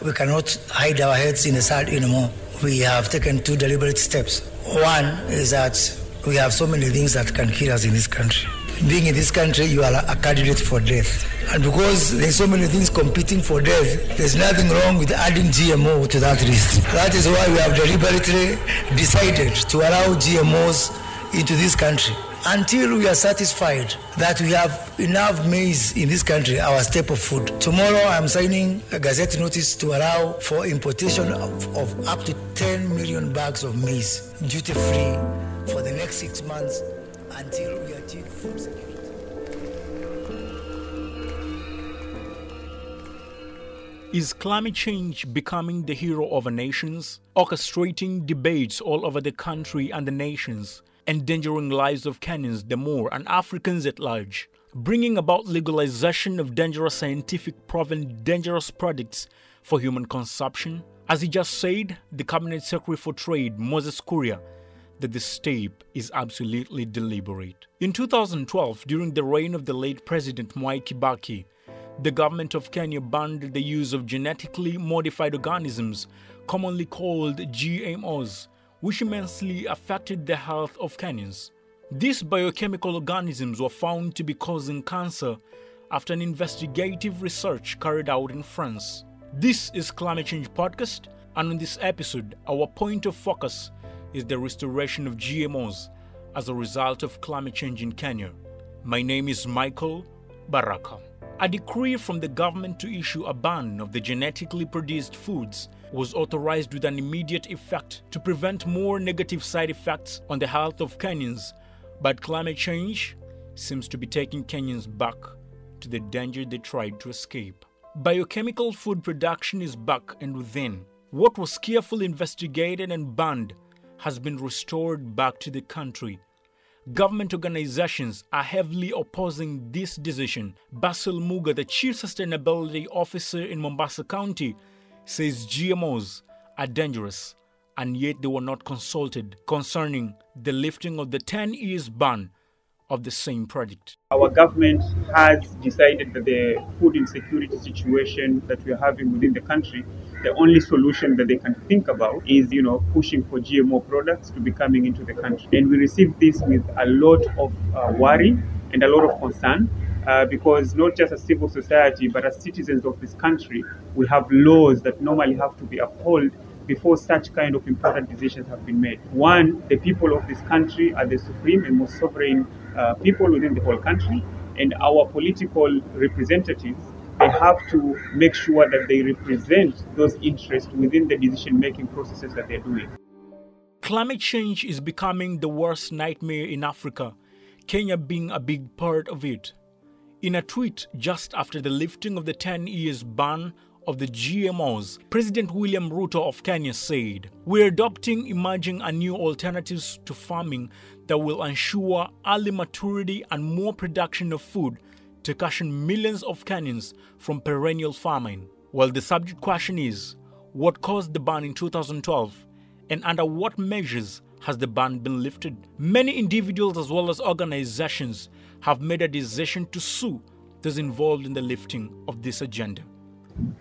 We cannot hide our heads in the sand anymore. We have taken two deliberate steps. One is that we have so many things that can kill us in this country. Being in this country, you are a candidate for death. And because there's so many things competing for death, there's nothing wrong with adding GMO to that list. That is why we have deliberately decided to allow GMOs into this country until we are satisfied that we have enough maize in this country, our staple food. Tomorrow I'm signing a gazette notice to allow for importation of, of up to 10 million bags of maize, duty free, for the next six months until we achieve food security. Is climate change becoming the hero of nations, orchestrating debates all over the country and the nations, endangering lives of Kenyans the more and Africans at large, bringing about legalization of dangerous scientific proven dangerous products for human consumption? As he just said, the Cabinet Secretary for Trade, Moses Kuria, that the step is absolutely deliberate. In 2012, during the reign of the late President Mwai Kibaki, the government of Kenya banned the use of genetically modified organisms, commonly called GMOs, which immensely affected the health of Kenyans. These biochemical organisms were found to be causing cancer after an investigative research carried out in France. This is Climate Change Podcast, and in this episode, our point of focus is the restoration of GMOs as a result of climate change in Kenya. My name is Michael Baraka. A decree from the government to issue a ban of the genetically produced foods was authorized with an immediate effect to prevent more negative side effects on the health of Kenyans. But climate change seems to be taking Kenyans back to the danger they tried to escape. Biochemical food production is back and within. What was carefully investigated and banned has been restored back to the country. Government organizations are heavily opposing this decision. Basil Muga, the Chief Sustainability Officer in Mombasa County, says GMOs are dangerous and yet they were not consulted concerning the lifting of the 10 years ban of the same project. Our government has decided that the food insecurity situation that we are having within the country, the only solution that they can think about is, you know, pushing for GMO products to be coming into the country. And we received this with a lot of uh, worry and a lot of concern. Uh, because not just as civil society, but as citizens of this country, we have laws that normally have to be upheld before such kind of important decisions have been made. One, the people of this country are the supreme and most sovereign uh, people within the whole country, and our political representatives they have to make sure that they represent those interests within the decision making processes that they're doing. Climate change is becoming the worst nightmare in Africa, Kenya being a big part of it. In a tweet just after the lifting of the 10 years ban of the GMOs, President William Ruto of Kenya said, We're adopting emerging and new alternatives to farming that will ensure early maturity and more production of food to cushion millions of Kenyans from perennial famine. Well, the subject question is what caused the ban in 2012 and under what measures has the ban been lifted? Many individuals as well as organizations have made a decision to sue those involved in the lifting of this agenda.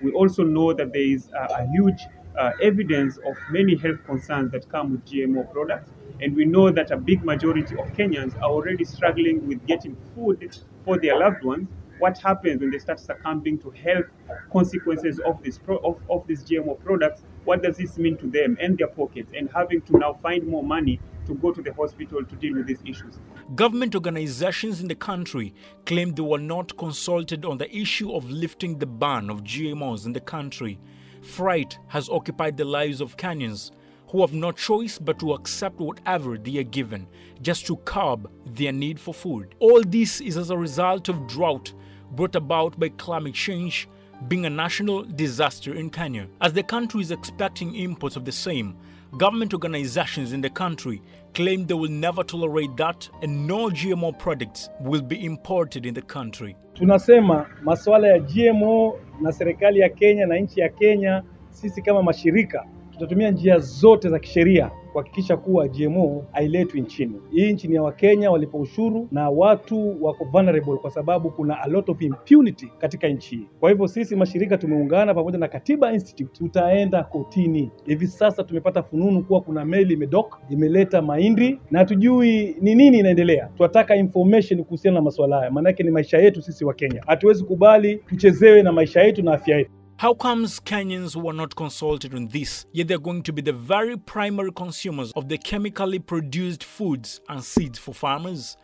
We also know that there is a, a huge uh, evidence of many health concerns that come with GMO products. And we know that a big majority of Kenyans are already struggling with getting food for their loved ones. What happens when they start succumbing to health consequences of this pro- of, of these GMO products? What does this mean to them and their pockets? And having to now find more money to go to the hospital to deal with these issues. Government organizations in the country claim they were not consulted on the issue of lifting the ban of GMOs in the country. Fright has occupied the lives of Kenyans who have no choice but to accept whatever they are given just to curb their need for food. All this is as a result of drought brought about by climate change being a national disaster in Kenya. As the country is expecting imports of the same, government organizations in the country claim they will never tolerate that and no GMO products will be imported in the country. Tunasema masuala ya GMO na serikali ya Kenya na nchi ya Kenya, sisi kama mashirika tutatumia njia zote za kisheria kuhakikisha kuwa GMO hailetwi nchini. Hii nchi ni ya Wakenya walipa ushuru na watu wako vulnerable kwa sababu kuna a lot of impunity katika nchi hii. Kwa hivyo sisi mashirika tumeungana pamoja na Katiba Institute, tutaenda kotini. Hivi sasa tumepata fununu kuwa kuna meli imedok imeleta mahindi na hatujui ni nini inaendelea. Tunataka information kuhusiana na masuala haya, maanake ni maisha yetu sisi wa Kenya. Hatuwezi kubali tuchezewe na maisha yetu na afya yetu. How comes Kenyans were not consulted on this, yet they're going to be the very primary consumers of the chemically produced foods and seeds for farmers?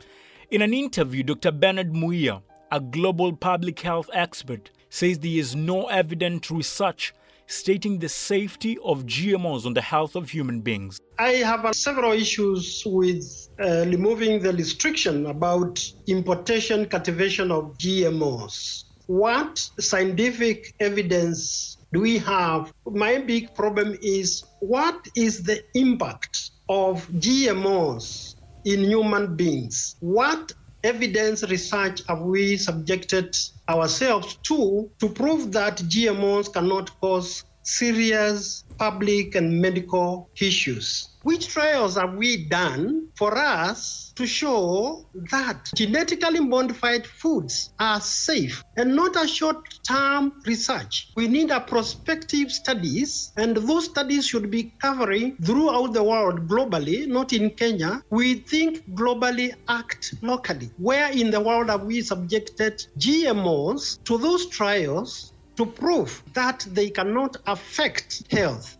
In an interview, Dr. Bernard Muia, a global public health expert, says there is no evident research stating the safety of GMOs on the health of human beings. I have uh, several issues with uh, removing the restriction about importation, cultivation of GMOs. What scientific evidence do we have? My big problem is what is the impact of GMOs in human beings? What evidence research have we subjected ourselves to to prove that GMOs cannot cause serious public and medical issues? Which trials have we done for us to show that genetically modified foods are safe and not a short term research? We need a prospective studies, and those studies should be covering throughout the world globally, not in Kenya. We think globally, act locally. Where in the world have we subjected GMOs to those trials to prove that they cannot affect health?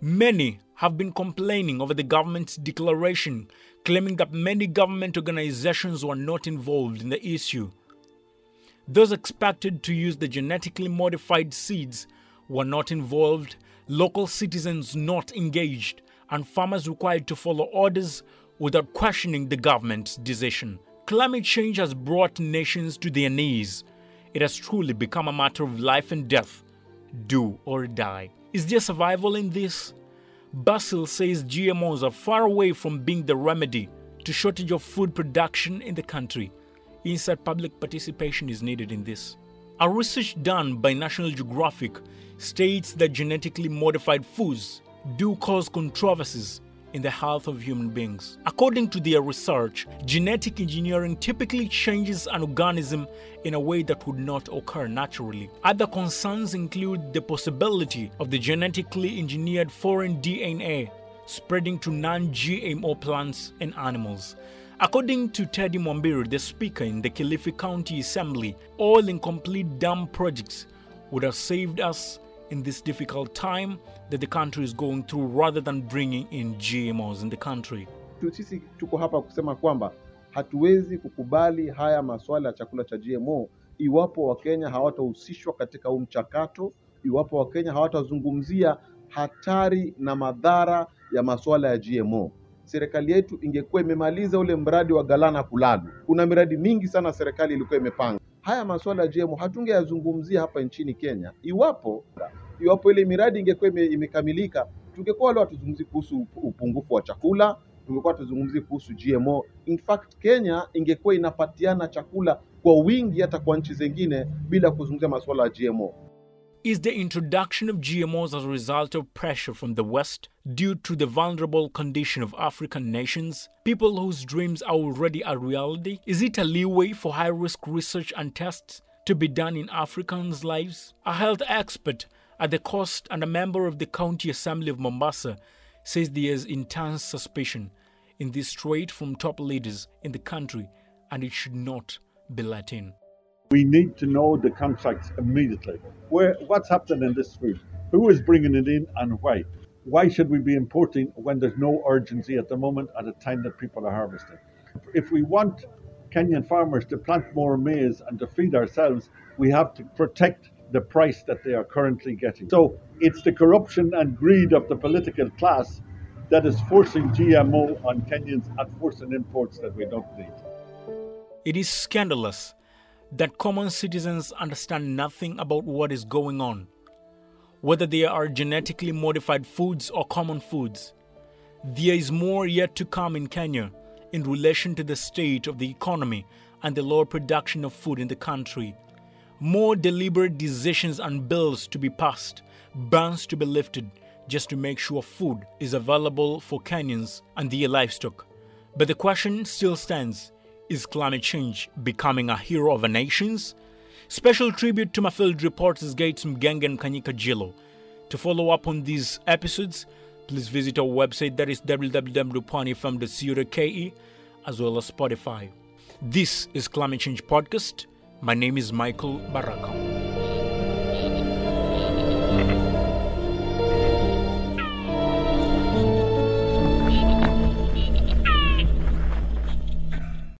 Many have been complaining over the government's declaration, claiming that many government organizations were not involved in the issue. Those expected to use the genetically modified seeds were not involved, local citizens not engaged, and farmers required to follow orders without questioning the government's decision. Climate change has brought nations to their knees. It has truly become a matter of life and death. Do or die. Is there survival in this? Basil says GMOs are far away from being the remedy to shortage of food production in the country. Instead, public participation is needed in this. A research done by National Geographic states that genetically modified foods do cause controversies in the health of human beings. According to their research, genetic engineering typically changes an organism in a way that would not occur naturally. Other concerns include the possibility of the genetically engineered foreign DNA spreading to non GMO plants and animals. According to Teddy Mwambire, the speaker in the Kilifi County Assembly, all incomplete dam projects would have saved us in this difficult time that the country is going through rather than bringing in GMOs in the country. sisi tuko hapa kusema kwamba hatuwezi kukubali haya masuala ya chakula cha GMO iwapo Wakenya hawatahusishwa katika huu mchakato, iwapo Wakenya hawatazungumzia hatari na madhara ya masuala ya GMO. Serikali yetu ingekuwa imemaliza ule mradi wa Galana Kulalu. Kuna miradi mingi sana serikali ilikuwa imepanga. Haya masuala ya GMO hatungeyazungumzia hapa nchini Kenya iwapo iwapo ile miradi ingekuwa imekamilika, tungekuwa leo hatuzungumzi kuhusu upungufu wa chakula, tungekuwa tuzungumzie kuhusu GMO. In fact, Kenya ingekuwa inapatiana chakula kwa wingi hata kwa nchi zingine bila kuzungumzia masuala ya GMO. Is the introduction of GMOs as a result of pressure from the West due to the vulnerable condition of African nations, people whose dreams are already a reality? Is it a leeway for high risk research and tests to be done in Africans' lives? A health expert at the coast and a member of the County Assembly of Mombasa says there is intense suspicion in this trade from top leaders in the country and it should not be let in. We need to know the contracts immediately. Where what's happening in this food? Who is bringing it in and why? Why should we be importing when there's no urgency at the moment at a time that people are harvesting? If we want Kenyan farmers to plant more maize and to feed ourselves, we have to protect the price that they are currently getting. So it's the corruption and greed of the political class that is forcing GMO on Kenyans and forcing imports that we don't need. It is scandalous that common citizens understand nothing about what is going on, whether they are genetically modified foods or common foods. There is more yet to come in Kenya in relation to the state of the economy and the lower production of food in the country. More deliberate decisions and bills to be passed, bans to be lifted, just to make sure food is available for Kenyans and their livestock. But the question still stands is climate change becoming a hero of our nations? Special tribute to my field reporters Gates Mgenge and Kanyika Jilo. To follow up on these episodes, please visit our website that is www.pwanifm.co.ke as well as Spotify. This is Climate Change Podcast. My name is Michael Baraka.